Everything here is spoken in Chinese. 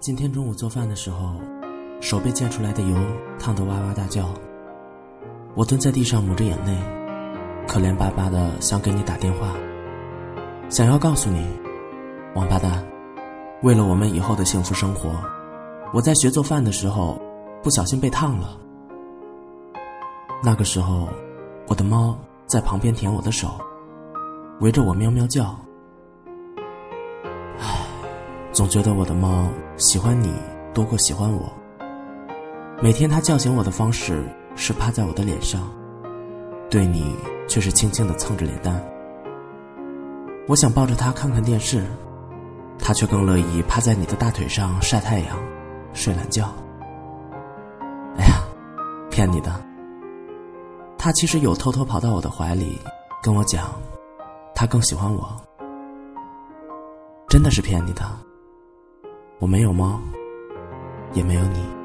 今天中午做饭的时候，手被溅出来的油烫得哇哇大叫。我蹲在地上抹着眼泪，可怜巴巴的想给你打电话，想要告诉你，王八蛋，为了我们以后的幸福生活，我在学做饭的时候不小心被烫了。那个时候，我的猫在旁边舔我的手，围着我喵喵叫。总觉得我的猫喜欢你多过喜欢我。每天它叫醒我的方式是趴在我的脸上，对你却是轻轻的蹭着脸蛋。我想抱着它看看电视，它却更乐意趴在你的大腿上晒太阳、睡懒觉。哎呀，骗你的！它其实有偷偷跑到我的怀里，跟我讲，它更喜欢我。真的是骗你的。我没有猫，也没有你。